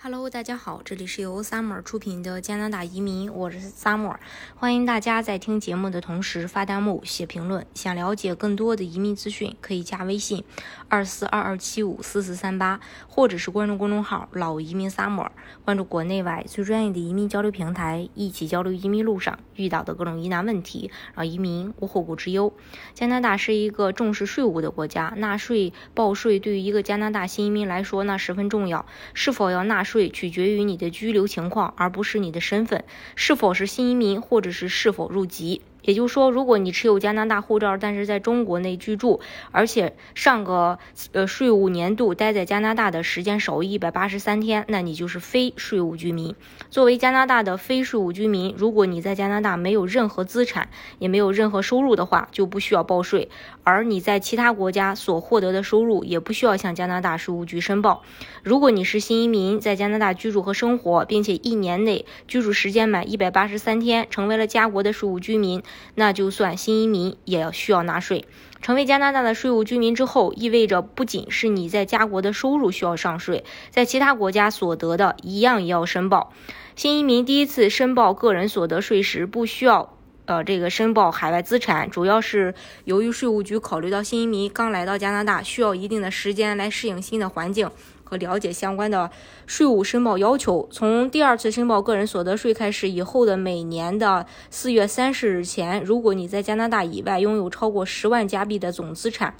Hello，大家好，这里是由 Summer 出品的加拿大移民，我是 Summer，欢迎大家在听节目的同时发弹幕、写评论。想了解更多的移民资讯，可以加微信二四二二七五四四三八，或者是关注公众号“老移民 Summer”，关注国内外最专业的移民交流平台，一起交流移民路上遇到的各种疑难问题，让移民无后顾之忧。加拿大是一个重视税务的国家，纳税报税对于一个加拿大新移民来说那十分重要。是否要纳？税取决于你的居留情况，而不是你的身份是否是新移民，或者是是否入籍。也就是说，如果你持有加拿大护照，但是在中国内居住，而且上个呃税务年度待在加拿大的时间少于一百八十三天，那你就是非税务居民。作为加拿大的非税务居民，如果你在加拿大没有任何资产，也没有任何收入的话，就不需要报税；而你在其他国家所获得的收入，也不需要向加拿大税务局申报。如果你是新移民，在加拿大居住和生活，并且一年内居住时间满一百八十三天，成为了加国的税务居民。那就算新移民也要需要纳税。成为加拿大的税务居民之后，意味着不仅是你在家国的收入需要上税，在其他国家所得的一样也要申报。新移民第一次申报个人所得税时，不需要呃这个申报海外资产，主要是由于税务局考虑到新移民刚来到加拿大，需要一定的时间来适应新的环境。和了解相关的税务申报要求。从第二次申报个人所得税开始以后的每年的四月三十日前，如果你在加拿大以外拥有超过十万加币的总资产。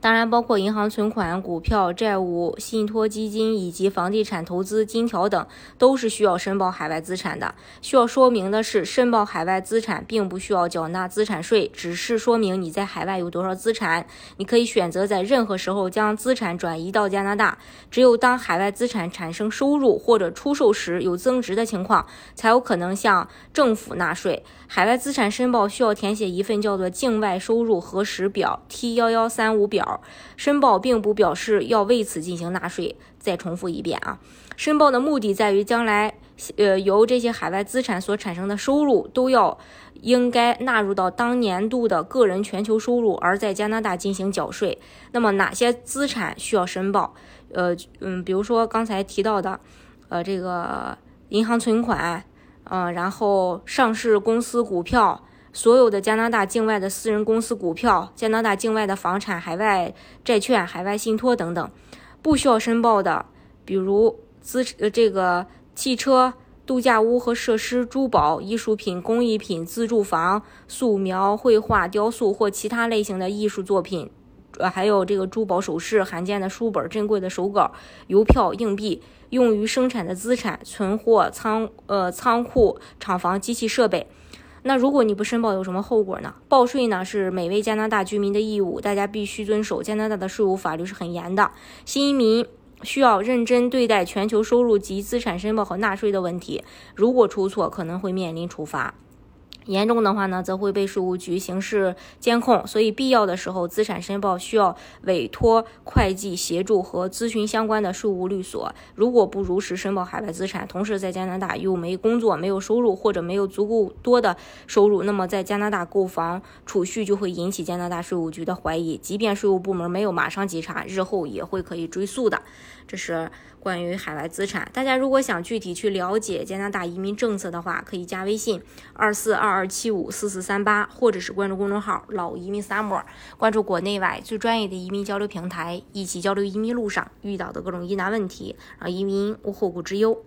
当然，包括银行存款、股票、债务、信托基金以及房地产投资、金条等，都是需要申报海外资产的。需要说明的是，申报海外资产并不需要缴纳资产税，只是说明你在海外有多少资产。你可以选择在任何时候将资产转移到加拿大。只有当海外资产产生收入或者出售时有增值的情况，才有可能向政府纳税。海外资产申报需要填写一份叫做境外收入核实表 T 幺幺三五表。申报并不表示要为此进行纳税。再重复一遍啊，申报的目的在于将来，呃，由这些海外资产所产生的收入都要应该纳入到当年度的个人全球收入，而在加拿大进行缴税。那么哪些资产需要申报？呃，嗯，比如说刚才提到的，呃，这个银行存款，嗯，然后上市公司股票。所有的加拿大境外的私人公司股票、加拿大境外的房产、海外债券、海外信托等等，不需要申报的，比如资呃这个汽车、度假屋和设施、珠宝、艺术品、工艺品、自住房、素描、绘画、雕塑或其他类型的艺术作品，呃，还有这个珠宝首饰、罕见的书本、珍贵的手稿、邮票、硬币、用于生产的资产、存货仓呃仓库、厂房、机器设备。那如果你不申报有什么后果呢？报税呢是每位加拿大居民的义务，大家必须遵守。加拿大的税务法律是很严的，新移民需要认真对待全球收入及资产申报和纳税的问题，如果出错，可能会面临处罚。严重的话呢，则会被税务局刑事监控，所以必要的时候，资产申报需要委托会计协助和咨询相关的税务律所。如果不如实申报海外资产，同时在加拿大又没工作、没有收入或者没有足够多的收入，那么在加拿大购房储蓄就会引起加拿大税务局的怀疑。即便税务部门没有马上稽查，日后也会可以追溯的。这是关于海外资产。大家如果想具体去了解加拿大移民政策的话，可以加微信二四二。二七五四四三八，或者是关注公众号“老移民 summer”，关注国内外最专业的移民交流平台，一起交流移民路上遇到的各种疑难问题，让移民无后顾之忧。